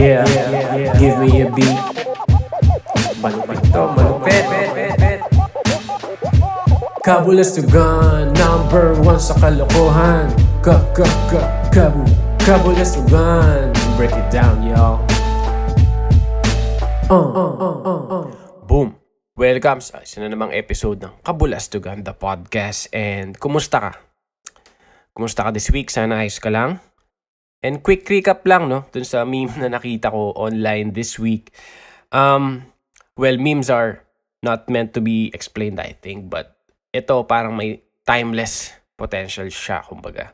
Yeah, give me a beat. Malupit to, malupit. Number one sa kalokohan. Ka, ka, ka, kabu, kabulastugan. Break it down, y'all. Uh, uh, uh, uh, uh. Boom! Welcome sa isa na namang episode ng Kabulastugan, the podcast. And kumusta ka? Kumusta ka this week? Sana ayos ka lang? And quick recap lang, no? Dun sa meme na nakita ko online this week. Um, well, memes are not meant to be explained, I think. But ito parang may timeless potential siya, kumbaga.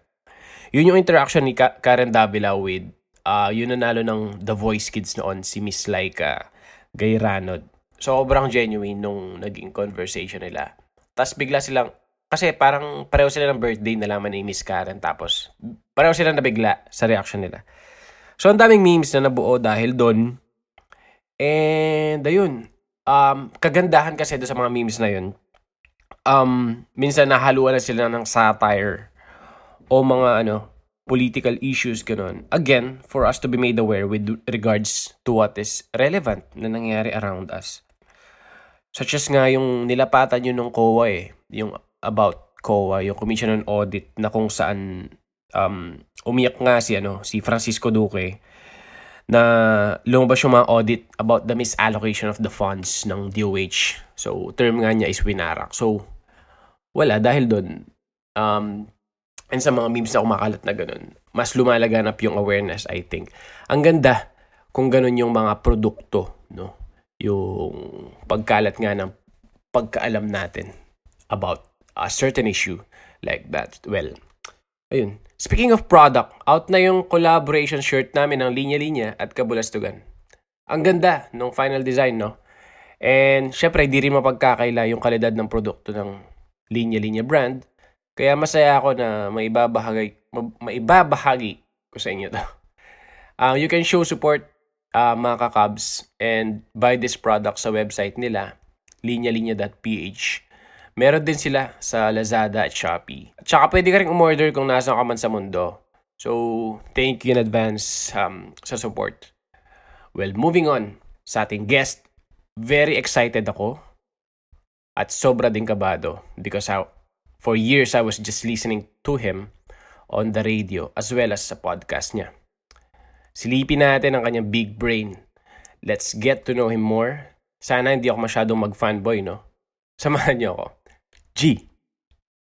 Yun yung interaction ni Ka- Karen Davila with uh, yun nanalo ng The Voice Kids noon, si Miss Laika Gayranod. Sobrang genuine nung naging conversation nila. Tapos bigla silang, kasi parang pareho sila ng birthday nalaman ni Miss Karen. Tapos pareho sila nabigla sa reaction nila. So ang daming memes na nabuo dahil doon. And ayun, um, kagandahan kasi doon sa mga memes na yun, um, minsan nahaluan na sila ng satire o mga ano, political issues, ganun. Again, for us to be made aware with regards to what is relevant na nangyayari around us. Such as nga yung nilapatan yun ng COA eh, yung about COA, yung Commission on Audit na kung saan um, umiyak nga si, ano, si Francisco Duque na lumabas yung mga audit about the misallocation of the funds ng DOH. So, term nga niya is winarak. So, wala, dahil doon, um, and sa mga memes na kumakalat na ganun, mas lumalaganap yung awareness, I think. Ang ganda kung ganun yung mga produkto, no? Yung pagkalat nga ng pagkaalam natin about a certain issue like that. Well, ayun. Speaking of product, out na yung collaboration shirt namin ng Linya Linya at Kabulastugan. Ang ganda ng final design, no? And syempre, di rin mapagkakaila yung kalidad ng produkto ng Linya Linya brand. Kaya masaya ako na maibabahagi, ma- maibabahagi ko sa inyo to. Um, you can show support uh, mga kakabs and buy this product sa website nila, linyalinya.ph. Meron din sila sa Lazada at Shopee. At saka pwede ka rin umorder kung nasa ka man sa mundo. So, thank you in advance um, sa support. Well, moving on sa ating guest. Very excited ako at sobra din kabado because I, for years I was just listening to him on the radio as well as sa podcast niya. Silipin natin ang kanyang big brain. Let's get to know him more. Sana hindi ako masyadong mag-fanboy, no? Samahan niyo ako. G.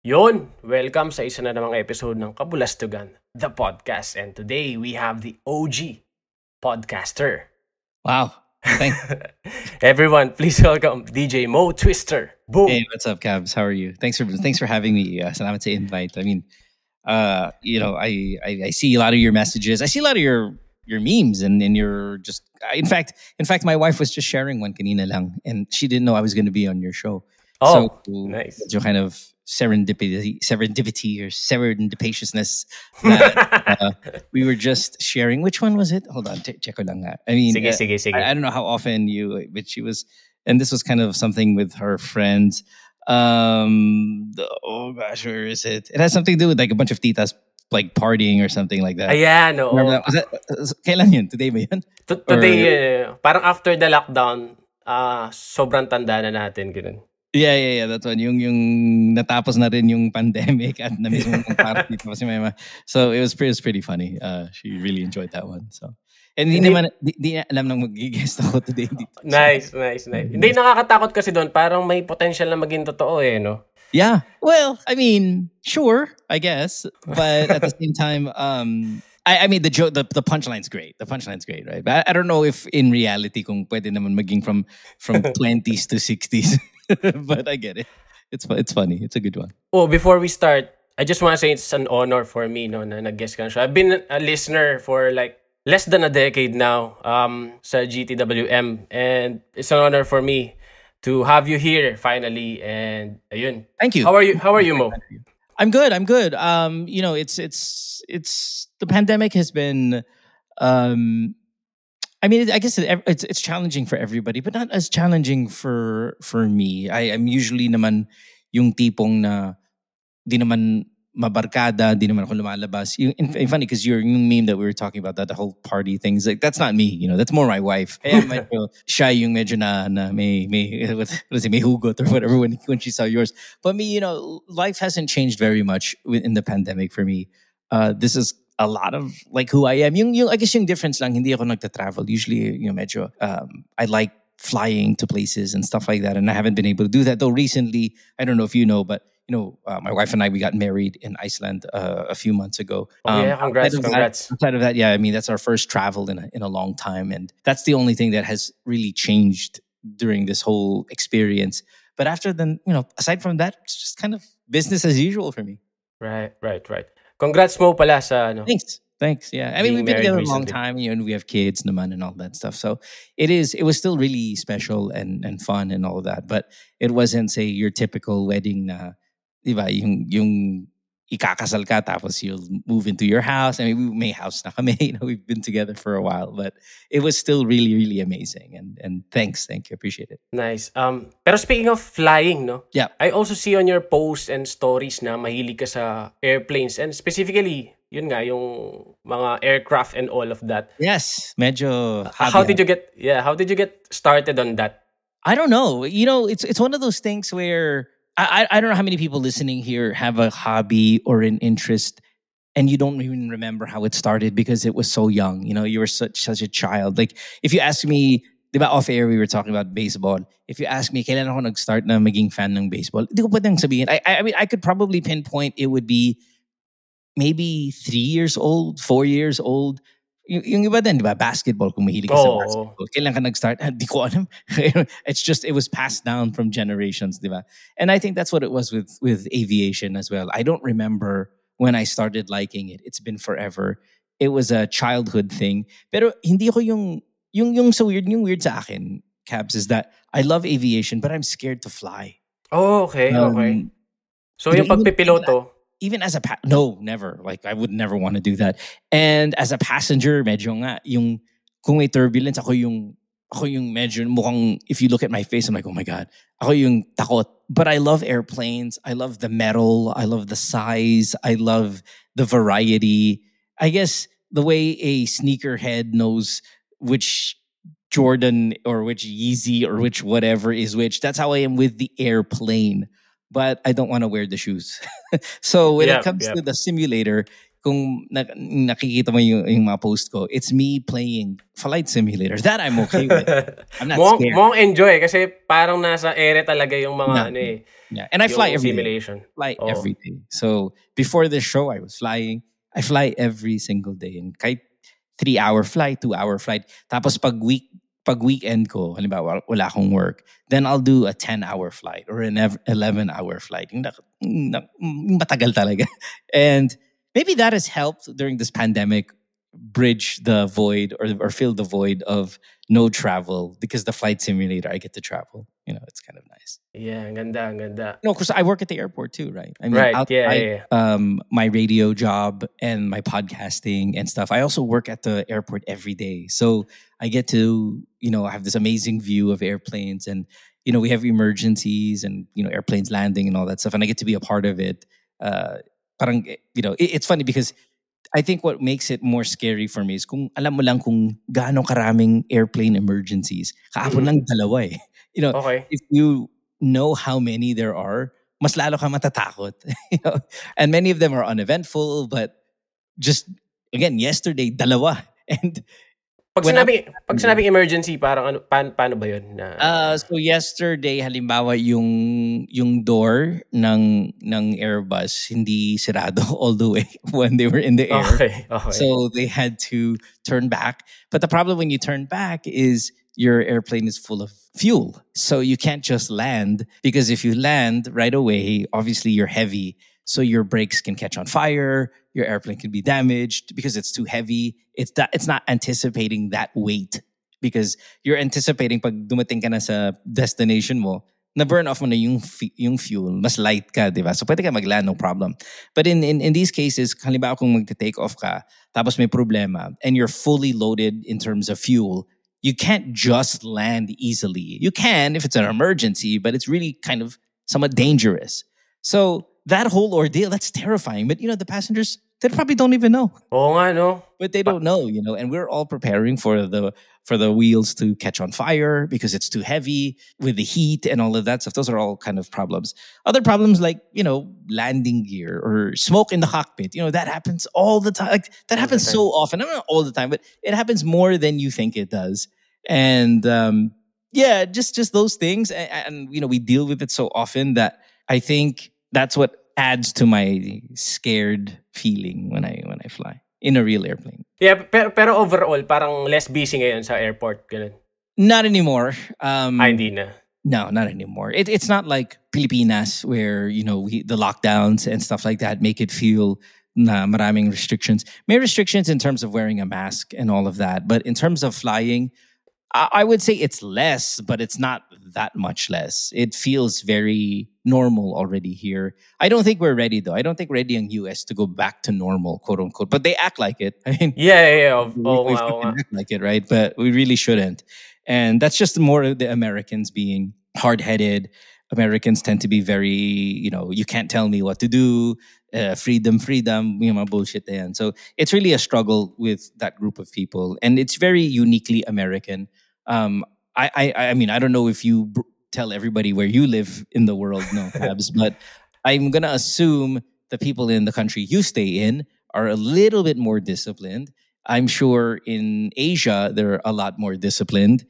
Yon! Welcome sa isa na namang episode ng Kabulastugan, the podcast. And today, we have the OG podcaster. Wow. Thank Everyone, please welcome DJ Mo Twister. Boom! Hey, what's up, Cabs? How are you? Thanks for thanks for having me. Uh, salamat sa invite. I mean, uh, you know, I, I I see a lot of your messages. I see a lot of your your memes and and your just. In fact, in fact, my wife was just sharing one kanina lang, and she didn't know I was going to be on your show. Oh, so, nice. medyo kind of serendipity, serendipity or serendipitousness that uh, we were just sharing. Which one was it? Hold on, check ko lang nga. I mean, Sige, uh, sige, sige. I, I don't know how often you, but she was, and this was kind of something with her friends. Um, the, oh gosh, where is it? It has something to do with like a bunch of titas like partying or something like that. Ayan, oo. Remember that? Was that, uh, kailan yun? Today ba yun? T- Today, eh, parang after the lockdown, ah sobrang tanda na natin. Ganun. Yeah, yeah, yeah. That's one. Yung, yung natapos na rin yung pandemic at na mismo yung party pa si Mama. So it was, pretty, it was pretty funny. Uh, she really enjoyed that one. So and hindi naman di, alam nang mag-guest ako today dito. Nice, nice, nice. Hindi nakakatakot kasi doon. Parang may potential na maging totoo eh, no? Yeah. Well, I mean, sure, I guess, but at the same time, um, I, I mean, the joke, the, the punchline's great. The punchline's great, right? But I, I don't know if in reality, kung pwede naman maging from from twenties to sixties, but I get it. It's it's funny. It's a good one. Oh, before we start, I just want to say it's an honor for me no na nag-guest ka siya. I've been a listener for like less than a decade now um sa GTWM and it's an honor for me to have you here finally and ayun. Thank you. How are you? How are you, Mo? I'm good. I'm good. Um, you know, it's it's it's the pandemic has been um I mean, I guess it, it's it's challenging for everybody, but not as challenging for for me. I am usually naman yung tipong na di naman mabarkada, di naman ako lumalabas. Yung, and, and funny because you're yung meme that we were talking about, that the whole party things, like that's not me, you know, that's more my wife. Kaya medyo siya yung medyo na, na may, may, what, what is it, may hugot or whatever when, when she saw yours. But me, you know, life hasn't changed very much in the pandemic for me. Uh, this is a lot of like who I am. Yung, yung, I guess yung difference lang, hindi ako nagta-travel. Usually, you know, medyo, um, I like flying to places and stuff like that. And I haven't been able to do that. Though recently, I don't know if you know, but you know, uh, my wife and I we got married in Iceland uh, a few months ago. Oh, yeah, congrats, outside of congrats. That, outside of that, yeah, I mean that's our first travel in a, in a long time, and that's the only thing that has really changed during this whole experience. But after then, you know, aside from that, it's just kind of business as usual for me. Right, right, right. Congrats mo pala sa ano. Thanks. Thanks. Yeah. I mean, we've been together a long time, you know, and we have kids, naman, and all that stuff. So it is, it was still really special and, and fun and all that. But it wasn't, say, your typical wedding na, di ba, yung, yung ikakasal ka tapos you'll move into your house. I mean, we may house na kami. You know, we've been together for a while, but it was still really, really amazing. And and thanks. Thank you. Appreciate it. Nice. Um, pero speaking of flying, no? Yeah. I also see on your posts and stories na mahilig ka sa airplanes and specifically, yun nga, yung mga aircraft and all of that. Yes. Medyo how did you get, yeah, how did you get started on that? I don't know. You know, it's it's one of those things where I I don't know how many people listening here have a hobby or an interest and you don't even remember how it started because it was so young. You know, you were such such a child. Like if you ask me, diba off air we were talking about baseball. If you ask me, kailan ako nag-start na maging fan ng baseball? Hindi ko pwedeng sabihin. I I mean, I could probably pinpoint it would be maybe three years old, four years old. Yung, yung iba din, di ba? Basketball, kung mahilig ka sa Oo. basketball. Kailan ka nag-start? Ah, Di ko alam. it's just, it was passed down from generations, di ba? And I think that's what it was with, with aviation as well. I don't remember when I started liking it. It's been forever. It was a childhood thing. Pero hindi ko yung, yung, yung so weird, yung weird sa akin, Cabs, is that I love aviation, but I'm scared to fly. Oh, okay, okay. Um, So you yung pagpipiloto, even as a pa- no never. Like i would never want to do that. And as a passenger medyo nga yung kung may turbulence ako yung ako yung medyo mukhang if you look at my face i'm like oh my god. Ako yung takot. But i love airplanes. I love the metal. I love the size. I love the variety. I guess the way a sneakerhead knows which Jordan or which Yeezy or which whatever is which. That's how I am with the airplane. But I don't want to wear the shoes. so when Yep, it comes yep. to the simulator, kung na, nakikita mo yung, yung mga post ko, it's me playing flight simulator. That I'm okay with. I'm not mukhang, scared. mukhang enjoy kasi parang nasa ere talaga yung mga Yeah. ano eh. Yeah. And I fly every day. simulation. fly Oo. every day. So before this show, I was flying. I fly every single day. And kahit three hour flight, two hour flight. Tapos pag week pag weekend ko, halimbawa wala akong work, then I'll do a 10 hour flight or an 11 hour flight. Matagal talaga. And maybe that has helped during this pandemic bridge the void or, or fill the void of no travel because the flight simulator, I get to travel. You know, it's kind of nice. Yeah, ang ganda, ang ganda. No, of course I work at the airport too, right? I Right, outside, yeah, yeah, Um, my radio job and my podcasting and stuff. I also work at the airport every day, so I get to you know have this amazing view of airplanes, and you know we have emergencies and you know airplanes landing and all that stuff, and I get to be a part of it. Uh, parang you know it, it's funny because I think what makes it more scary for me is kung alam mo lang kung gaano karaming airplane emergencies. Kahapon lang dalawa eh. You know, Okay. if you know how many there are, mas lalo ka matatakot. you know? And many of them are uneventful, but just again, yesterday, dalawa. And Pag When sinabi, pag sinabing emergency, parang ano, paano, paano ba yun? Na, uh, so yesterday, halimbawa yung yung door ng ng Airbus hindi sirado all the way when they were in the air. okay, okay. So they had to turn back. But the problem when you turn back is your airplane is full of fuel. So you can't just land because if you land right away, obviously you're heavy. So your brakes can catch on fire, your airplane can be damaged because it's too heavy. It's that it's not anticipating that weight because you're anticipating pag dumating ka na sa destination mo, na burn off mo na yung, yung fuel, mas light ka, di ba? So pwede ka mag-land, no problem. But in, in, in these cases, halimbawa kung magte-take off ka, tapos may problema, and you're fully loaded in terms of fuel, you can't just land easily. You can if it's an emergency, but it's really kind of somewhat dangerous. So that whole ordeal, that's terrifying. But you know, the passengers, they probably don't even know. Oo I know. But they don't know, you know, and we're all preparing for the for the wheels to catch on fire because it's too heavy with the heat and all of that stuff. Those are all kind of problems. Other problems like, you know, landing gear or smoke in the cockpit. You know, that happens all the time. Like that All happens so often. I mean, not all the time, but it happens more than you think it does. And um yeah, just just those things and, and you know, we deal with it so often that I think that's what adds to my scared feeling when I when I fly in a real airplane. Yeah, pero, pero overall, parang less busy ngayon sa airport. Ganun. Not anymore. Um, Ah, hindi na. No, not anymore. It, it's not like Pilipinas where you know we, the lockdowns and stuff like that make it feel na maraming restrictions. May restrictions in terms of wearing a mask and all of that, but in terms of flying, I, I would say it's less, but it's not that much less. It feels very normal already here. I don't think we're ready though. I don't think ready in US to go back to normal, quote unquote. But they act like it. I mean, Yeah, yeah, yeah. We, oo we oo fucking act like it, right? But we really shouldn't. And that's just more of the Americans being hard headed. Americans tend to be very, you know, you can't tell me what to do. Uh, freedom, freedom, you know, bullshit. yan. So it's really a struggle with that group of people, and it's very uniquely American. Um, I, I, I mean, I don't know if you br- tell everybody where you live in the world, no, Habs, but I'm gonna assume the people in the country you stay in are a little bit more disciplined. I'm sure in Asia they're a lot more disciplined.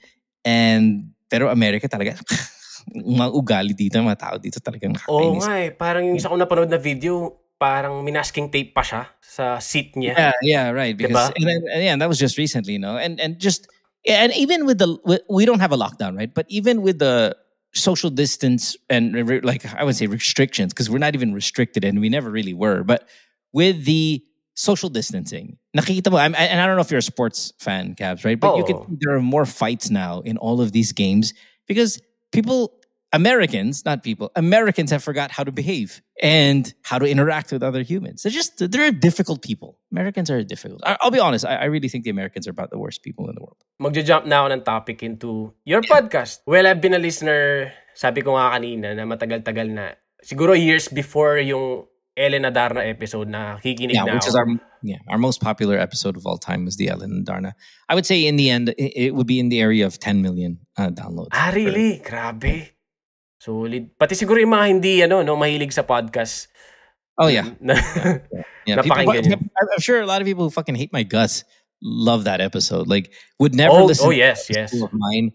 And pero America talaga mga ugali dito, mga tao dito talagang Oo nga eh. Parang yung isa ko napanood na video, parang minasking tape pa siya sa seat niya. Yeah, yeah, right. Because Diba? and, and yeah, and that was just recently, you know, and and just and even with the we don't have a lockdown, right? But even with the social distance and like I would say restrictions, because we're not even restricted, and we never really were. But with the social distancing, nakikita mo, and I don't know if you're a sports fan, Cabs, right? But you can oh. there are more fights now in all of these games because people. Americans, not people, Americans have forgot how to behave and how to interact with other humans. They're just, they're difficult people. Americans are difficult. I, I'll be honest, I, I really think the Americans are about the worst people in the world. Magja-jump ako ng topic into your podcast. Well, I've been a listener, sabi ko nga kanina, na matagal-tagal na. Siguro years before yung Ellen Adarna episode na kikinig Yeah, na which is our yeah our most popular episode of all time was the Ellen Adarna. I would say in the end it, it would be in the area of 10 million uh, downloads. Ah, really? Grabe. Solid. Pati siguro yung mga hindi, ano, no, mahilig sa podcast. Oh yeah, Na- yeah. People, I'm sure a lot of people who fucking hate my guts love that episode. Like would never oh, listen. oh, yes, to yes. of mine,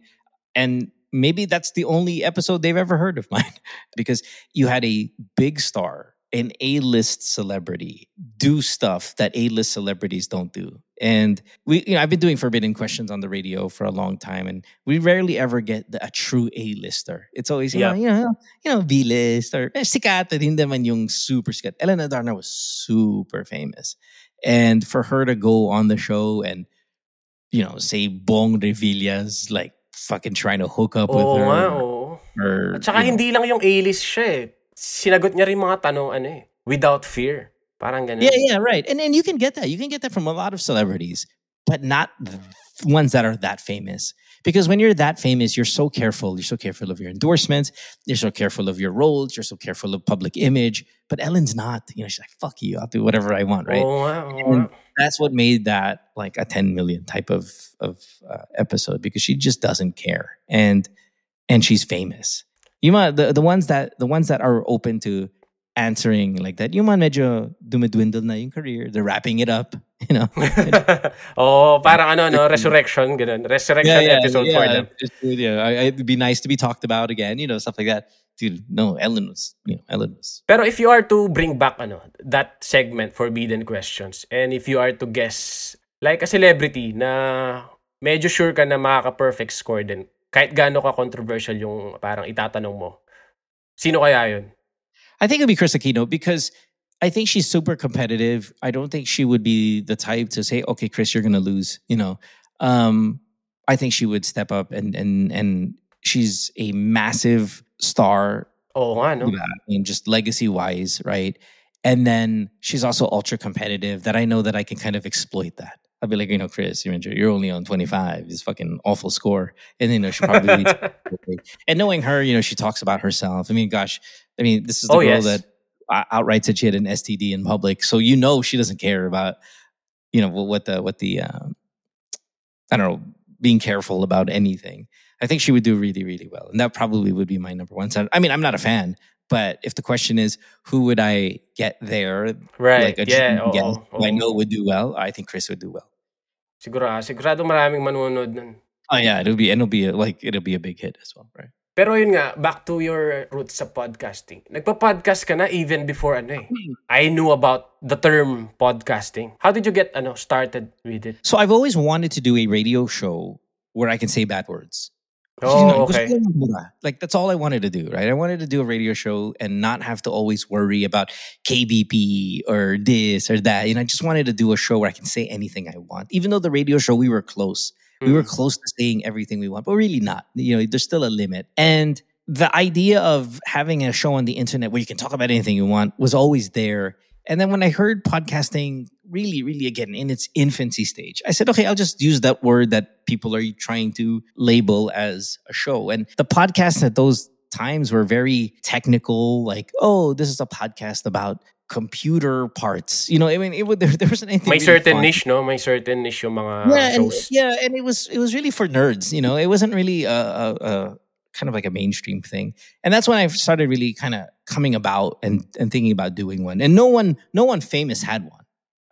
and maybe that's the only episode they've ever heard of mine because you had a big star, an A-list celebrity, do stuff that A-list celebrities don't do. And we, you know, I've been doing Forbidden Questions on the radio for a long time, and we rarely ever get the, a true A-lister. It's always, you Yeah. know, you know, you know, B-list or eh, sikat, hindi man yung super sikat. Ellen Adarna was super famous. And for her to go on the show and, you know, say Bong Revilla's like fucking trying to hook up with her. oo. or, At saka you know, hindi lang yung A-list siya eh. Sinagot niya rin mga tanong, ano eh, without fear. Parang ganun. Yeah, yeah, right. And and you can get that. You can get that from a lot of celebrities, but not the ones that are that famous. Because when you're that famous, you're so careful. You're so careful of your endorsements. You're so careful of your roles. You're so careful of public image. But Ellen's not. You know, she's like, "Fuck you. I'll do whatever I want." Right. Oo. And that's what made that like a 10 million type of of uh, episode because she just doesn't care and and she's famous you might the, the ones that the ones that are open to answering like that you might medyo dumidwindle na yung career they're wrapping it up you know oh, Oo, parang ano, no, resurrection, ganun. Resurrection episode for them. Just, yeah I, it'd be nice to be talked about again you know stuff like that dude no Ellen was you know Ellen was Pero if you are to bring back ano, that segment, Forbidden Questions, and if you are to guess, like a celebrity na medyo sure ka na makaka-perfect score din, kahit gaano ka controversial yung parang itatanong mo, sino kaya yun? I think it'd be Kris Aquino because I think she's super competitive. I don't think she would be the type to say, "Okay, Kris, you're gonna lose." You know, um, I think she would step up and and and she's a massive star Oh, I know. I mean, just legacy wise, right? And then she's also ultra competitive. That I know that I can kind of exploit that. I'd be like, you know, Kris, you're you're only on 25. It's fucking awful score, and you know she probably. and knowing her, you know, she talks about herself. I mean, gosh, I mean, this is the Oh, girl yes. that outright said she had an STD in public. So you know she doesn't care about, you know, what the what the um, I don't know, being careful about anything. I think she would do really really well, and that probably would be my number one. I mean, I'm not a fan, but if the question is who would I get there, Right. like a yeah. guest who I know would do well, I think Kris would do well. Siguro, sigurado maraming manonood nun. Oh yeah, it'll be and it'll be a, like it'll be a big hit as well, right? Pero yun nga, back to your roots sa podcasting. Nagpa-podcast ka na even before ano eh. I knew about the term podcasting. How did you get ano started with it? So I've always wanted to do a radio show where I can say bad words. Oh, You know, gusto okay. ko lang magmura. Like that's all I wanted to do, right? I wanted to do a radio show and not have to always worry about KBP or this or that. And I just wanted to do a show where I can say anything I want. Even though the radio show we were close, we were Mm. close to saying everything we want, but really not. You know, there's still a limit. And the idea of having a show on the internet where you can talk about anything you want was always there. And then when I heard podcasting really, really again in its infancy stage, I said, okay, I'll just use that word that people are trying to label as a show. And the podcasts at those times were very technical, like, oh, this is a podcast about computer parts. You know, I mean, it would, there, there wasn't anything. May really certain fun niche, no? May certain niche yung mga yeah, and, shows. yeah, and it was it was really for nerds. You know, it wasn't really a, a, a kind of like a mainstream thing. And that's when I started really kind of coming about and and thinking about doing one. And no one no one famous had one.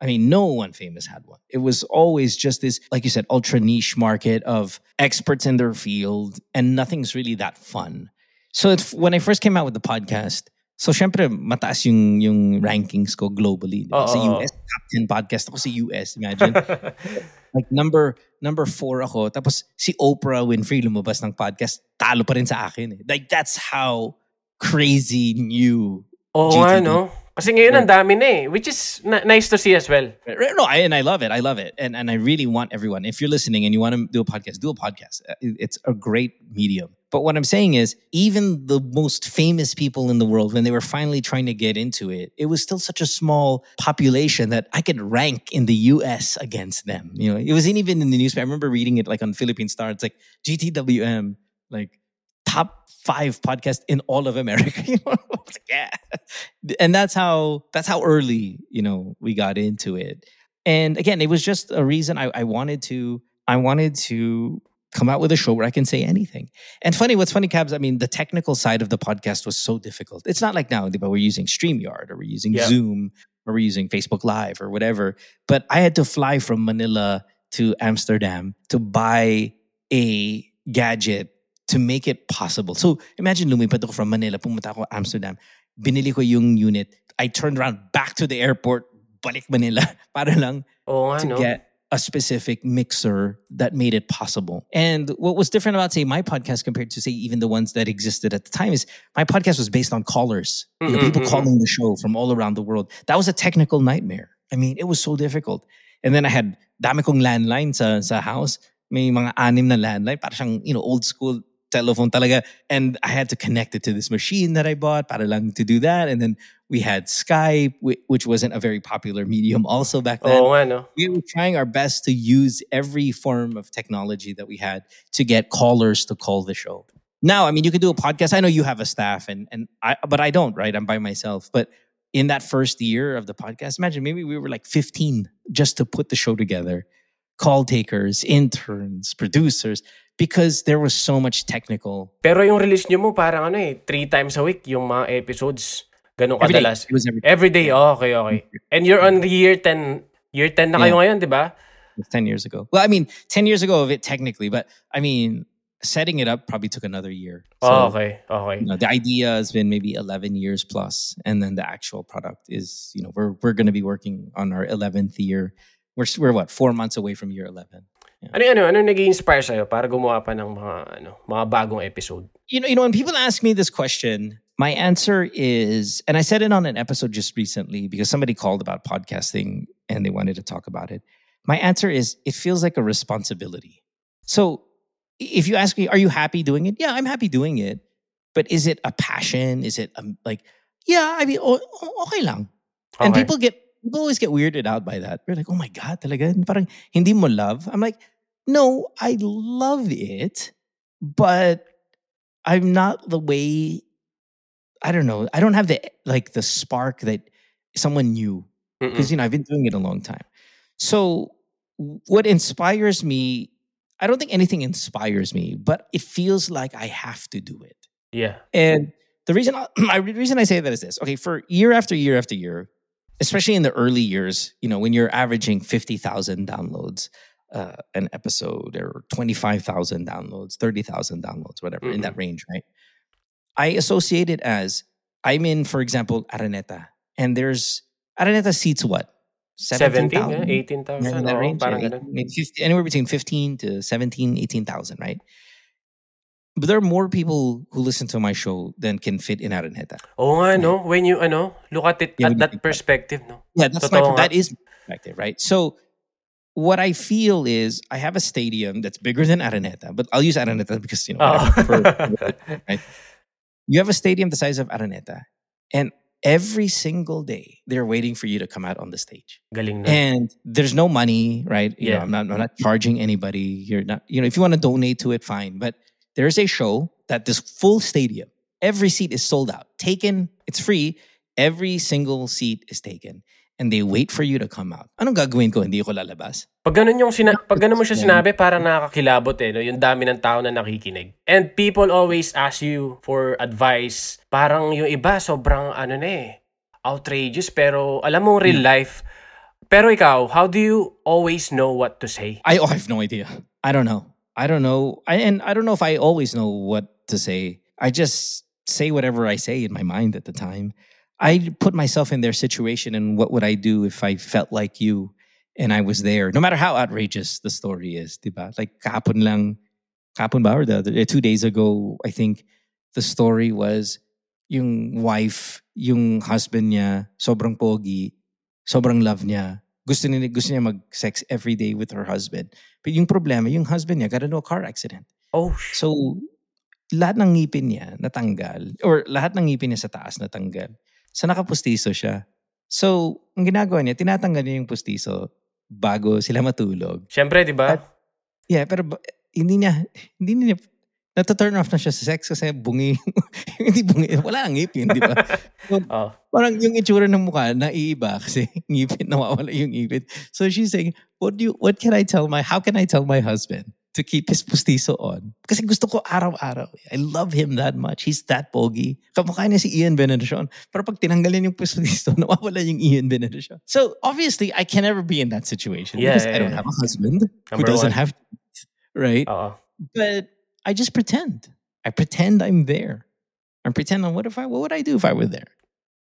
I mean, no one famous had one. It was always just this, like you said, ultra niche market of experts in their field, and nothing's really that fun. So it's, when I first came out with the podcast, so syempre mataas yung yung rankings ko globally. di ba? Sa US, top 10 podcast ako sa US, imagine. like number number four ako. Tapos si Oprah Winfrey lumabas ng podcast, talo pa rin sa akin. Eh. Like that's how crazy new. Oh, nga, GTV. no? Kasi ngayon ang dami na eh. Which is na- nice to see as well. No, I, and I love it. I love it, and and I really want everyone. If you're listening and you want to do a podcast, do a podcast. Uh, It's a great medium. But what I'm saying is, even the most famous people in the world, when they were finally trying to get into it, it was still such a small population that I could rank in the U.S. against them. You know, it wasn't even in the newspaper. I remember reading it like on Philippine Star. It's like GTWM, like top five podcast in all of America. You know, yeah, and that's how that's how early you know we got into it. And again, it was just a reason I, I wanted to I wanted to come out with a show where I can say anything. And funny, what's funny, Cabs? I mean, the technical side of the podcast was so difficult. It's not like now, but we're using StreamYard or we're using Yeah. Zoom or we're using Facebook Live or whatever. But I had to fly from Manila to Amsterdam to buy a gadget to make it possible. So imagine lumipad ako from Manila, pumunta ako Amsterdam, binili ko yung unit. I turned around back to the airport, balik Manila, para lang nga, to no? get a specific mixer that made it possible. And what was different about, say, my podcast compared to, say, even the ones that existed at the time is my podcast was based on callers. You know, Mhm, people mhm. calling the show from all around the world. That was a technical nightmare. I mean, it was so difficult. And then I had dami kong landline sa, sa house. May mga anim na landline. Para siyang, you know, old school telephone talaga. And I had to connect it to this machine that I bought para lang to do that. And then we had Skype, which wasn't a very popular medium also back then Oo nga, no? we were trying our best to use every form of technology that we had to get callers to call the show. Now, I mean, you can do a podcast. I know you have a staff, and and I, but I don't. Right, I'm by myself. But in that first year of the podcast, imagine maybe we were like 15 just to put the show together, call takers, interns, producers, because there was so much technical. Pero yung release nyo mo parang ano eh, three times a week yung mga episodes. Ganun Every day. kadalas. It was every Every day. Oh, okay, okay. And you're on the year 10. Year 10 na kayo Yeah. ngayon, di ba? 10 years ago. Well, I mean, 10 years ago of it technically, but I mean, setting it up probably took another year. Oh, okay. Okay. you know, the idea has been maybe 11 years plus and then the actual product is you know we're we're going to be working on our 11th year we're we're what 4 months away from year 11 Ano ano ano nag-inspire sa'yo para gumawa pa ng mga ano, mga bagong episode? you know you know when people ask me this question my answer is and I said it on an episode just recently because somebody called about podcasting and they wanted to talk about it. My answer is it feels like a responsibility. So if you ask me are you happy doing it? Yeah i'm happy doing it. But is it a passion? Is it um, like yeah i mean okay lang. And people get people always get weirded out by that. They're like, "Oh my god, talaga? Parang hindi mo love?" I'm like, "No, I love it, but I'm not the way I don't know. I don't have the like the spark that someone knew because you know I've been doing it a long time. So what inspires me, I don't think anything inspires me, but it feels like I have to do it. Yeah. And the reason I, I the reason I say that is this. Okay, for year after year after year, especially in the early years, you know, when you're averaging 50,000 downloads uh, an episode or 25,000 downloads, 30,000 downloads, whatever, in that range, right? I associate it as I'm in, for example, Araneta, and there's Araneta seats what? 17, 17,000? yeah, 18,000. Yeah, in range, parang yeah, maybe 50, anywhere between 15 to 17, 18,000, right? But there are more people who listen to my show than can fit in Araneta. Oo nga, no? When you, ano, look at it Yeah, at that think about it. perspective, no? Yeah, that's Totoo my that is perspective, right? So what I feel is I have a stadium that's bigger than Araneta, but I'll use Araneta because you know Oo. whatever, right? You have a stadium the size of Araneta, and every single day they're waiting for you to come out on the stage. Galing na. And there's no money, right? You Yeah. know, I'm not I'm not charging anybody. You're not, you know, if you want to donate to it, fine. But there's a show that this full stadium, every seat is sold out. Taken, it's free. Every single seat is taken. And they wait for you to come out. Anong gagawin ko? Hindi ko lalabas. Pag ganun, yung sina- pag ganun mo siya sinabi, parang nakakakilabot eh, no? yung dami ng tao na nakikinig. And people always ask you for advice. Parang yung iba, sobrang ano na eh, outrageous. Pero alam mo, Hmm. real life. Pero ikaw, how do you always know what to say? I, oh, I have no idea. I don't know. I don't know. I, and I don't know if I always know what to say. I just say whatever I say in my mind at the time. I put myself in their situation and what would I do if I felt like you and I was there, no matter how outrageous the story is, diba? Like kapon lang, kapon ba or the other, eh, two days ago, I think the story was yung wife, yung husband niya, sobrang pogi, sobrang love niya. Gusto niya, gusto niya mag-sex every day with her husband. But yung problema, yung husband niya got into a car accident. Oh, So, lahat ng ngipin niya natanggal. Or lahat ng ngipin niya sa taas natanggal. So, nakapustiso siya. So, ang ginagawa niya, tinatanggal niya yung pustiso bago sila matulog. Syempre, di ba? Yeah, pero hindi niya, hindi niya, nata-turn off na siya sa sex kasi bungi. hindi bungi. Wala ang ngipin, di ba? Oh. Parang yung itsura ng mukha naiiba kasi ngipin nawawala yung ngipin. So she's saying, "What do you what can I tell my how can I tell my husband to keep his pustiso on?" Kasi gusto ko araw-araw. I love him that much. He's that pogi. Kamukha niya si Ian Veneracion. Pero pag tinanggalin yung pustiso, nawawala yung Ian Veneracion. So obviously, I can never be in that situation Yeah, because yeah, I don't yeah. have a husband who doesn't one. have right? Oo. but I just pretend. I pretend I'm there. I'm pretending. What if I? What would I do if I were there?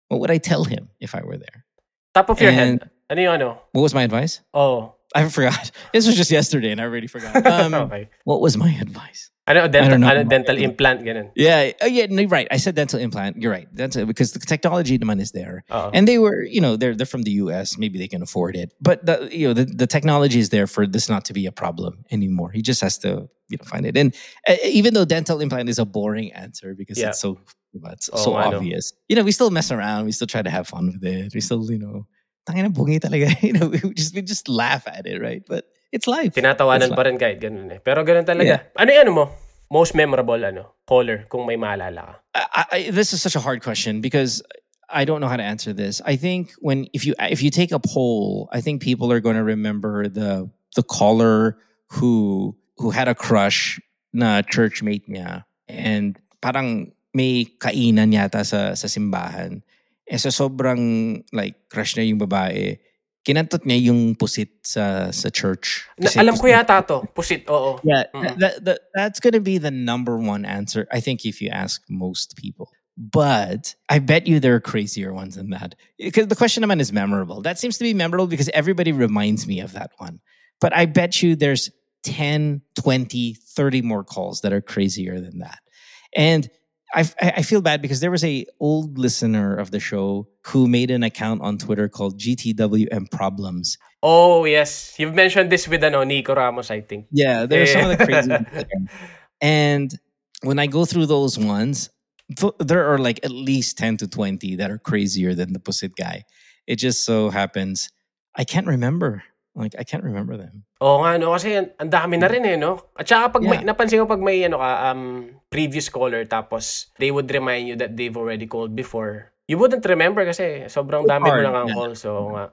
What would I tell him if I were there? Top of your And- head. Ano yung ano? What was my advice? Oh. I forgot. This was just yesterday, and I already forgot. Um, okay. What was my advice? Ano, dental, don't know. dental implant, ganun. Yeah. Oh, yeah. No, right. I said dental implant. You're right. That's because the technology demand is there, Oo. and they were, you know, they're they're from the U.S. Maybe they can afford it, but the you know the, the technology is there for this not to be a problem anymore. He just has to you know find it. And uh, even though dental implant is a boring answer because Yeah. it's so it's Oh, so I know. obvious. You know, we still mess around. We still try to have fun with it. We still, you know, tangina bungi talaga. You know, we just we just laugh at it, right? But it's life. Tinatawanan It's pa rin kahit ganun eh. Pero ganun talaga. Ano yung ano mo? Most memorable ano? Caller, kung may maalala ka. I, I, this is such a hard question because I don't know how to answer this. I think when if you if you take a poll, I think people are going to remember the the caller who who had a crush na church mate niya and parang may kainan yata sa sa simbahan. Eh sa sobrang like crush niya yung babae, kinantot niya yung pusit sa sa church. Na, Kasi alam ko yata to. Pusit, oo. yeah, Mm. that, that, that's going to be the number one answer, I think, if you ask most people. But I bet you there are crazier ones than that. Because the question naman is memorable. That seems to be memorable because everybody reminds me of that one. But I bet you there's 10, 20, 30 more calls that are crazier than that. And I, I feel bad because there was a old listener of the show who made an account on Twitter called GTWM Problems. Oh, yes. You've mentioned this with ano, Nico Ramos, I think. Yeah, there's are some of the crazy ones there. And when I go through those ones, there are like at least 10 to 20 that are crazier than the Pusit guy. It just so happens I can't remember. Like I can't remember them. Oo nga, no? Kasi ang ang dami na rin eh, no? At saka pag may, napansin ko pag may ano ka, um, previous caller tapos they would remind you that they've already called before. You wouldn't remember kasi sobrang dami mo hard, nang yeah. call. So nga.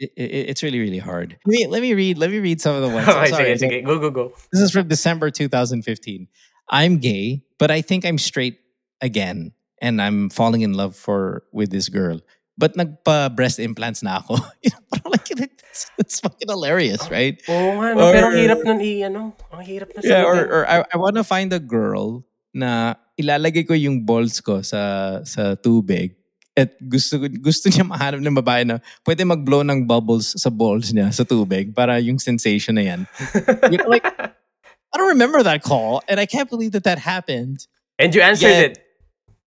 It, it, it's really really hard. Let me let me read let me read some of the ones. Okay, Sorry, sige, sige. Go, go, go. This is from December 2015. I'm gay, but I think I'm straight again, and I'm falling in love for with this girl. But nagpa breast implants na ako. you know, parang like it's, it's fucking hilarious, right? Oo nga, no? Pero ang Or- hirap nun i, ano? Ang hirap na Yeah, or, or I, I want to find a girl na ilalagay ko yung balls ko sa sa tubig at gusto gusto niya mahanap ng babae na pwede mag-blow ng bubbles sa balls niya sa tubig para yung sensation na yan. You know, like, I don't remember that call and I can't believe that that happened. And you answered Yeah. it.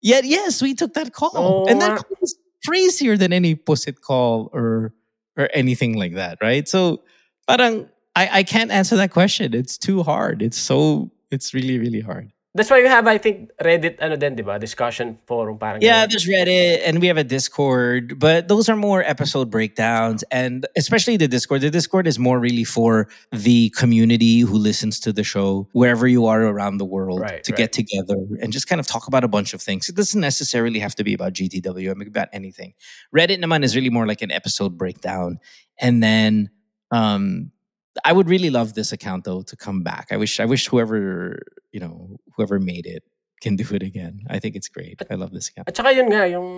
Yet, yes, we took that call. Oo and that call was crazier than any pussit call or or anything like that, right? So, parang, I, I can't answer that question. It's too hard. It's so, it's really, really hard. That's why you have, I think, Reddit, ano din, di ba? Discussion forum, parang Yeah, ganun. there's Reddit and we have a Discord, but those are more episode breakdowns. And especially the Discord. The Discord is more really for the community who listens to the show, wherever you are around the world, Right, to right. get together and just kind of talk about a bunch of things. It doesn't necessarily have to be about GTW, I mean, about anything. Reddit naman is really more like an episode breakdown. And then um I would really love this account though to come back. I wish I wish whoever, you know, whoever made it can do it again. I think it's great. I love this account. At saka yun nga, yung,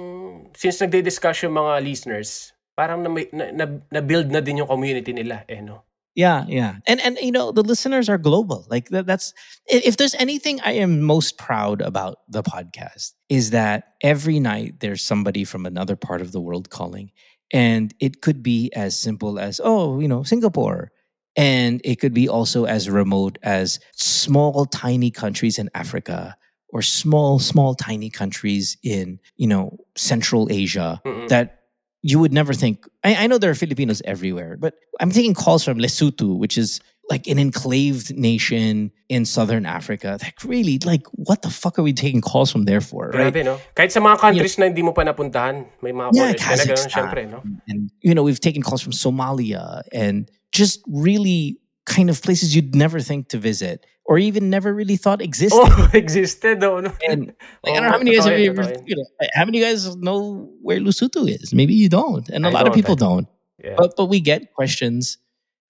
since nagde-discuss yung mga listeners, parang na, na, na, na-build na din yung community nila, eh, no? Yeah, yeah. And and you know, the listeners are global. Like that, that's if there's anything I am most proud about the podcast is that every night there's somebody from another part of the world calling. And it could be as simple as, oh, you know, Singapore. And it could be also as remote as small, tiny countries in Africa or small, small, tiny countries in, you know, Central Asia Mm-mm. that you would never think. I, I know there are Filipinos everywhere, but I'm taking calls from Lesotho, which is like an enclaved nation in southern Africa. Like, really, like, what the fuck are we taking calls from there for? Right? Grabe, no? Kahit sa mga countries na hindi mo pa napuntahan, may mga Yeah, callers na ganun, Kazakhstan. syempre, no? And, you know, we've taken calls from Somalia and just really kind of places you'd never think to visit or even never really thought existed. Oh, existed, oh, no? And like, I don't know oh, how many guys have you ever, you know, how many guys know where Lesotho is? Maybe you don't, and a I lot of people don't. Yeah. But but we get questions,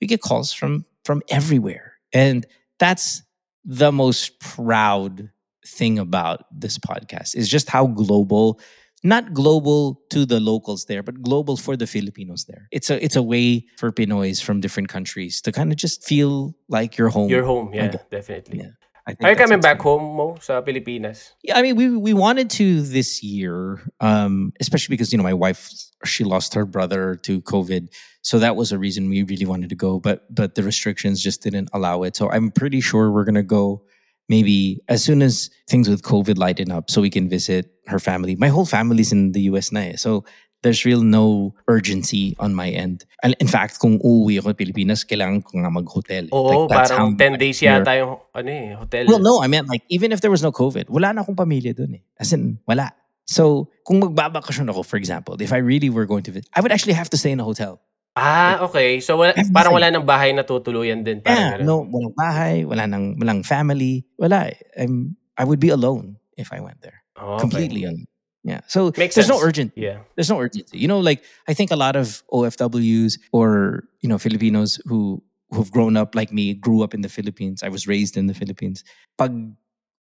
we get calls from from everywhere, and that's the most proud thing about this podcast is just how global. Not global to the locals there, but global for the Filipinos there. It's a it's a way for Pinoys from different countries to kind of just feel like you're home. Your home, yeah, definitely. Yeah. I think Are you coming back home mo sa Pilipinas? Yeah, I mean, we we wanted to this year, um, especially because you know my wife she lost her brother to COVID, so that was a reason we really wanted to go. But but the restrictions just didn't allow it. So I'm pretty sure we're gonna go maybe as soon as things with COVID lighten up, so we can visit her family. My whole family's in the US na eh, so there's real no urgency on my end. And in fact, kung uuwi ako Pilipinas, kailangan ko nga mag-hotel. Oo, Like, that's parang how 10 days yata yung, ano eh, hotel. Well, no, I meant like even if there was no COVID, wala na akong pamilya dun eh. As in, wala. So, kung magbabakasyon ako, for example, if I really were going to visit, I would actually have to stay in a hotel. Ah, okay. So, wala, Everything. parang wala nang bahay na tutuluyan din. Parang Yeah, ganun. no, walang bahay, wala nang, walang family, wala. I'm, I would be alone if I went there. Oh, okay. Completely alone. Yeah. So, Makes there's no sense. urgency. Yeah. There's no urgency. You know, like I think a lot of OFWs or you know Filipinos who who've grown up like me, grew up in the Philippines. I was raised in the Philippines. Pag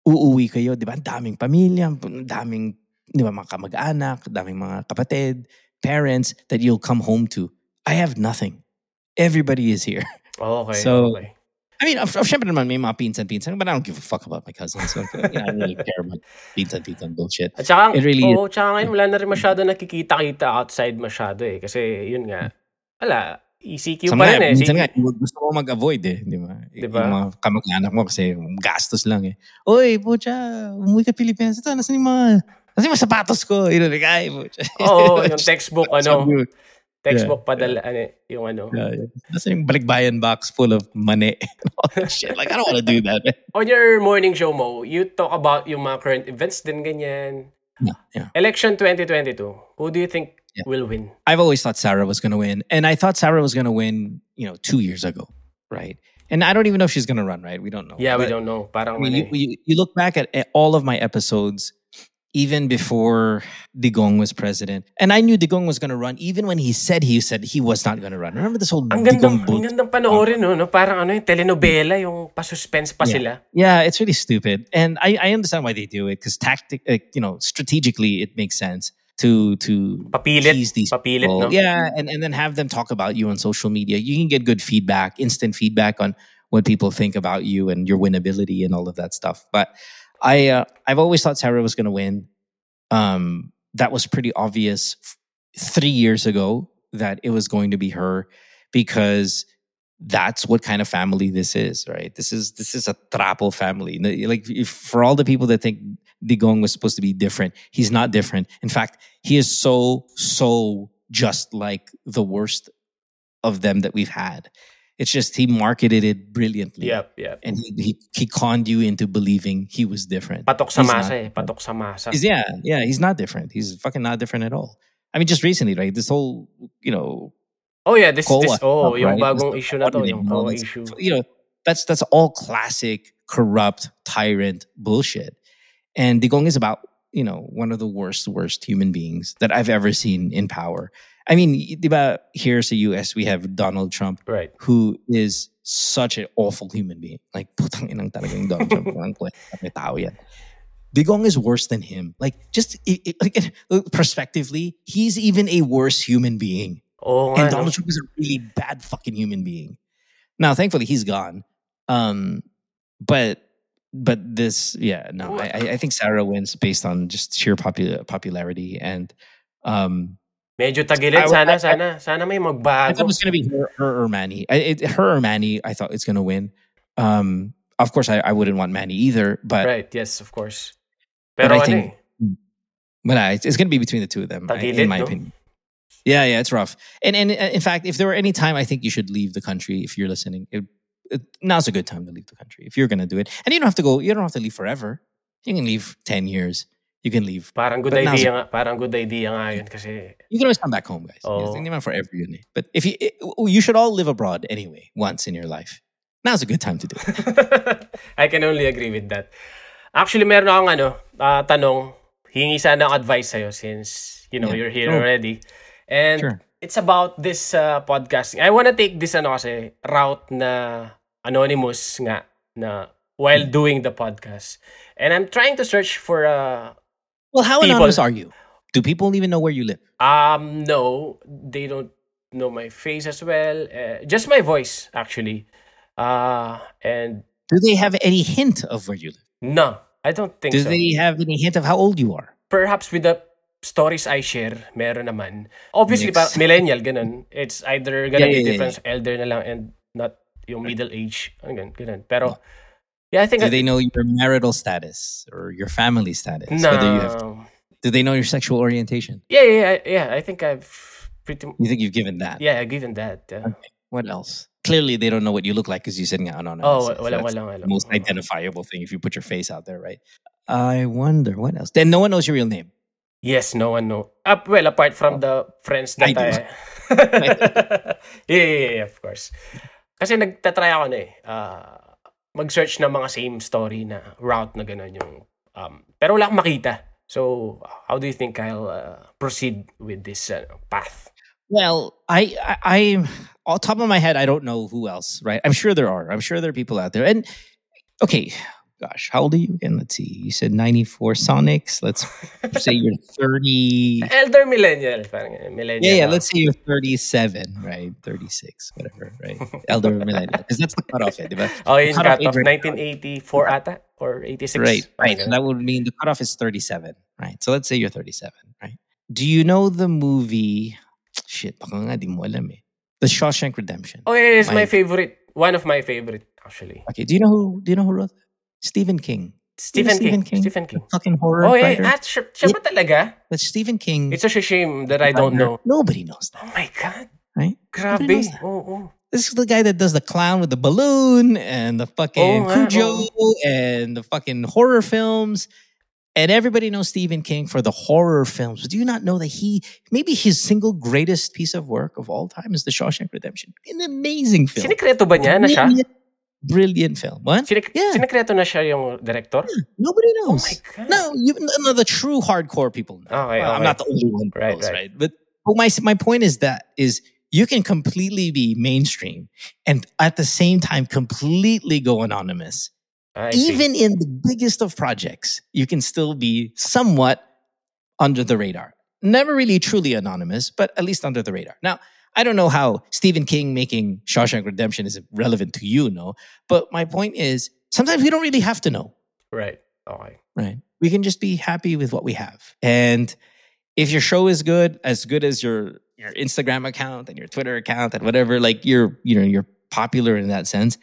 uuwi kayo, di ba? Daming pamilya, daming di ba, mga kamag-anak, daming mga kapatid, parents that you'll come home to. I have nothing. Everybody is here. Oh, okay. So, okay. I mean, of, of syempre naman may mga pinsan-pinsan, but I don't give a fuck about my cousins. So, you know, I don't really care about pinsan-pinsan bullshit. At saka, It really oo, tsaka ngayon wala na rin masyado nakikita-kita outside masyado eh. Kasi yun nga, wala, ECQ Sa pa rin eh. minsan nga, gusto mo mag-avoid eh, di ba? Di ba? Yung mga kamag-anak mo kasi gastos lang eh. Oy, pucha, umuwi ka Pilipinas. Ito, nasan yung mga, nasan yung mga sapatos ko? You know, like, ay, pucha. Oo, yung textbook, ano, Textbook padala, ano, yung ano. yeah, yeah. Nasan yung balikbayan box full of money? and all that shit. Like, I don't want to do that. Man. On your morning show mo, you talk about yung mga current events din ganyan. Yeah, yeah. Election 2022, who do you think Yeah. will win. I've always thought Sara was going to win, and I thought Sara was going to win, you know, two years ago, right? And I don't even know if she's going to run, right? We don't know. Yeah, we don't know. Parang I mean, you, eh. you, you look back at all of my episodes, even before Digong was president, and I knew Digong was going to run, even when he said he said he was not going to run. Remember this whole Ang Digong gandang, ang bull? gandang panoorin, no, no? Parang ano yung telenovela, yung pa-suspense pa Yeah. sila. Yeah, it's really stupid, and I, I understand why they do it because tactic, uh, you know, strategically it makes sense to to Papilit. tease these Papilit, people. no? Yeah, and, and then have them talk about you on social media. You can get good feedback, instant feedback on what people think about you and your winnability and all of that stuff. But I uh, I've always thought Sara was going to win. Um, that was pretty obvious three years ago that it was going to be her because that's what kind of family this is, right? This is this is a trapo family. Like if, for all the people that think Digong was supposed to be different, he's not different. In fact, he is so so just like the worst of them that we've had. It's just he marketed it brilliantly. Yep, yep. And he, he he conned you into believing he was different. Patok sa masa eh. Patok sa masa. He's, yeah, yeah, he's not different. He's fucking not different at all. I mean, just recently, right? This whole, you know, Oh yeah, this, COA this, oh, stuff, yung right? bagong issue na to, yung COA issue. You know, that's that's all classic corrupt tyrant bullshit. And Digong is about you know one of the worst worst human beings that I've ever seen in power. I mean, diba, here the US we have Donald Trump, Right. who is such an awful human being. Like, putang inang talagang Donald Trump. May tao yan. Digong is worse than him. Like, just i- i- like, prospectively, he's even a worse human being. Nga, And? Donald Trump is a really bad fucking human being. Now, thankfully, he's gone. Um, but but this, yeah, no, I, I- think Sara wins based on just sheer popular popularity and um, Medyo tagilid. I- Sana, I- sana. Sana may I thought it was going to be her, her or Manny. I, it, her or Manny, I thought it's going to win. Um, of course, I, I wouldn't want Manny either, but Right, yes, of course. But I think- eh. but it's, it's going to be between the two of them, Tagilid, in my no? opinion. Yeah, yeah, it's rough. And and in fact, if there were any time, I think you should leave the country. If you're listening, it, it, now's a good time to leave the country if you're going to do it. And you don't have to go. You don't have to leave forever. You can leave ten years. You can leave. Parang good But idea nga. Parang good idea nga yun kasi You can always come back home, guys. Oh. Yes, Hindi naman forever yun eh. But if you, it, you should all live abroad anyway once in your life. Now's a good time to do it. I can only agree with that. Actually, meron akong ano, ah, tanong. Hingi sana ng advice sa'yo since, you know, Yeah. you're here Sure. already. And Sure. it's about this uh, podcasting. I wanna take this ano kasi, route na anonymous nga na while Hmm. doing the podcast. And I'm trying to search for uh, Well, how People- anonymous are you? Do people even know where you live? Um, no, they don't know my face as well. Uh, just my voice, actually. Uh, and Do they have any hint of where you live? no, I don't think Do so. they have any hint of how old you are? Perhaps with the stories I share, meron naman. Obviously, Mix. pa, millennial, ganun. It's either gonna Yeah, be yeah, yeah, different elder na lang and not yung middle age. Ano ganun, ganun. Pero, yeah, I think... Do they know your marital status or your family status? Whether you have, no. do they know your sexual orientation? Yeah, yeah, yeah, yeah. I think I've pretty... You think you've given that? Yeah, given that. yeah. What else? Clearly, they don't know what you look like because you said nga anonymous. Oh, So that's walang, the most identifiable thing if you put your face out there, right? I wonder what else. Then no one knows your real name. Yes, no one know. Uh, well, apart from the friends that I I... yeah, yeah, yeah, yeah, of course. Kasi nagtatry ako na eh. ah, mag-search ng mga same story na route na gano'n yung... Um, pero wala akong makita. So, how do you think I'll uh, proceed with this uh, path? Well, I, I, I, off top of my head, I don't know who else, right? I'm sure there are. I'm sure there are people out there. And okay, gosh, how old are you again? Let's see. You said 94 Sonics. Let's say you're 30. Elder millennial. Millennial. Yeah, yeah. Let's say you're 37, right? 36, whatever, right? Elder millennial, because that's the cutoff, eh, diba? Oh, yun Cut off cut off. age right 1984 ata? Or 86? Right, right. So that would mean the cutoff is 37, right? So let's say you're 37, right? Do you know the movie? Shit, baka nga di mo alam eh. The Shawshank Redemption. Oh, yeah, it's my My- favorite. One of my favorite, actually. Okay, do you know who? Do you know who wrote? Stephen King. Stephen, Stephen King. King? Stephen King. Fucking horror Oh, yeah. writer. Ah, siya, siya ba talaga? That's Stephen King. It's such a shame that I don't know. Nobody knows that, Oh my God. right? Grabe. knows that. Oo, oo. This is the guy that does the clown with the balloon and the fucking Oh, Cujo and the fucking horror films. And everybody knows Stephen King for the horror films. But do you not know that he, maybe his single greatest piece of work of all time is The Shawshank Redemption? An amazing film. Sinikreto ba niya na siya? Brilliant, film. What? Sinik- Yeah. Na siya yung director? Nobody Oh knows. my God. No, you, no, the true hardcore people know. Oh, okay, Well, I'm oh, not the only one, Right, knows, right. right? But but my my point is that is you can completely be mainstream and at the same time completely go anonymous. I see. Even in the biggest of projects, you can still be somewhat under the radar. Never really truly anonymous, but at least under the radar. Now, I don't know how Stephen King making Shawshank Redemption is relevant to you, no. But my point is sometimes we don't really have to know Right. Okay. right? We can just be happy with what we have. And if your show is good, as good as your your Instagram account and your Twitter account and whatever, like you're you know you're popular in that sense.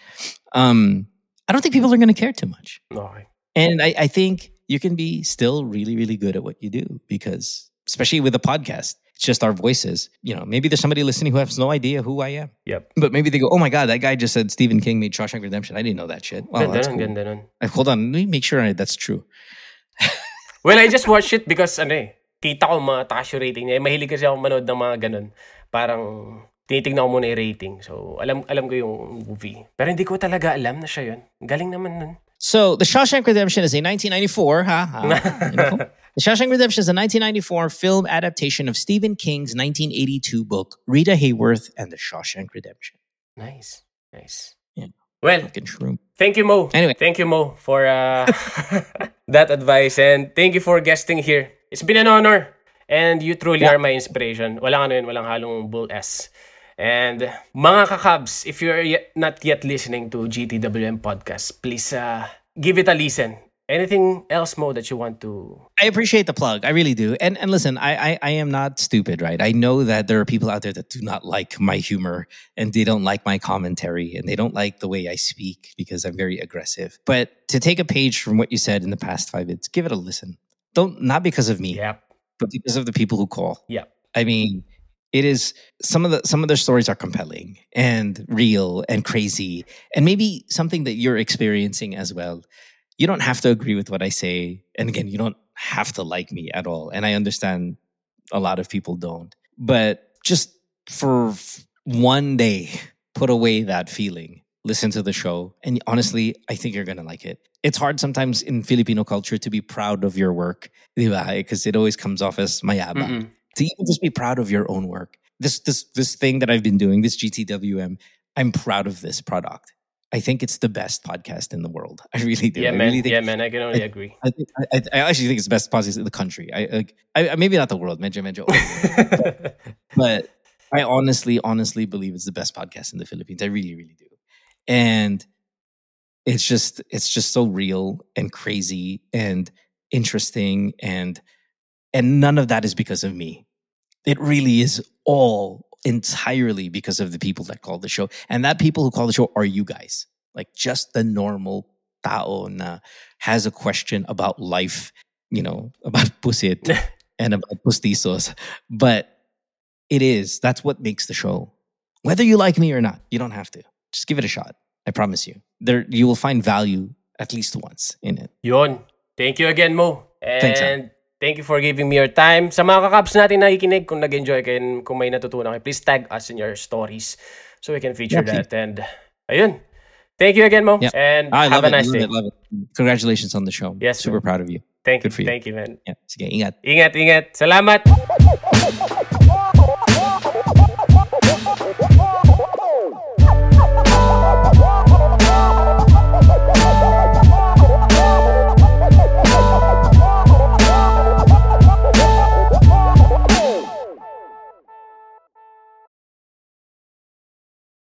Um, I don't think people are going to care too much. Okay. And I, I think you can be still really really good at what you do because especially with a podcast, it's just our voices. You know, maybe there's somebody listening who has no idea who I am. Yep. But maybe they go, "Oh my god, that guy just said Stephen King made Shawshank Redemption. I didn't know that shit." Ganda that's cool. Like, hold on, let me make sure I, that's true. Well, I just watched it because ano eh, kita ko mga taas yung rating niya. Eh, Mahilig kasi ako manood ng mga ganun. Parang tinitignan ko muna yung rating. So, alam alam ko yung movie. Pero hindi ko talaga alam na siya yun. Galing naman nun. So the Shawshank Redemption is a 1994, huh? huh? You know? The Shawshank Redemption is a 1994 film adaptation of Stephen King's 1982 book Rita Hayworth and the Shawshank Redemption. Nice. Nice. Yeah. Well, thank you, Mo. Anyway. Thank you, Mo, for uh, that advice. And thank you for guesting here. It's been an honor. And you truly Yeah. are my inspiration. Walang ano yun, walang halong bull S. And mga kakabs, if you're yet, not yet listening to GTWM podcast, please uh, give it a listen. Anything else, Mo, that you want to... I appreciate the plug. I really do. And and listen, I, I I am not stupid, right? I know that there are people out there that do not like my humor and they don't like my commentary and they don't like the way I speak because I'm very aggressive. But to take a page from what you said in the past five minutes, give it a listen. Don't not because of me, yeah, but because of the people who call. Yeah, I mean, it is some of the some of their stories are compelling and real and crazy and maybe something that you're experiencing as well. You don't have to agree with what I say, and again, you don't have to like me at all. And I understand a lot of people don't, but just for one day, put away that feeling. Listen to the show, and honestly, I think you're gonna like it. It's hard sometimes in Filipino culture to be proud of your work, because it always comes off as mayabang Mm-mm. to even just be proud of your own work. This this this thing that I've been doing, this GTWM, I'm proud of this product. I think it's the best podcast in the world. I really do. Yeah, I man. really think, yeah, man. I can only agree. I, think I, I- I actually think it's the best podcast in the country. I, like, I, I maybe not the world, medyo, medyo, but I honestly, honestly believe it's the best podcast in the Philippines. I really, really do. And it's just, it's just so real and crazy and interesting and and none of that is because of me. It really is all entirely because of the people that call the show. And that people who call the show are you guys. Like just the normal tao na has a question about life, you know, about pusit and about pustizos. But it is. That's what makes the show. Whether you like me or not, you don't have to. Just give it a shot. I promise you. There you will find value at least once in it. Yun. Thank you again, Mo. And Thanks. Thank you for giving me your time. Sa mga kakabs natin nakikinig, kung nag-enjoy kayo, and kung may natutunan kayo, please tag us in your stories so we can feature Yeah, that. And ayun. Thank you again, Mo. Yeah. And ah, I have love a it. nice love day. it. Love it. Congratulations on the show. Yes, Super man. proud of you. Thank you. For you. Thank you, man. Yeah. Sige, ingat. Ingat, ingat. Salamat.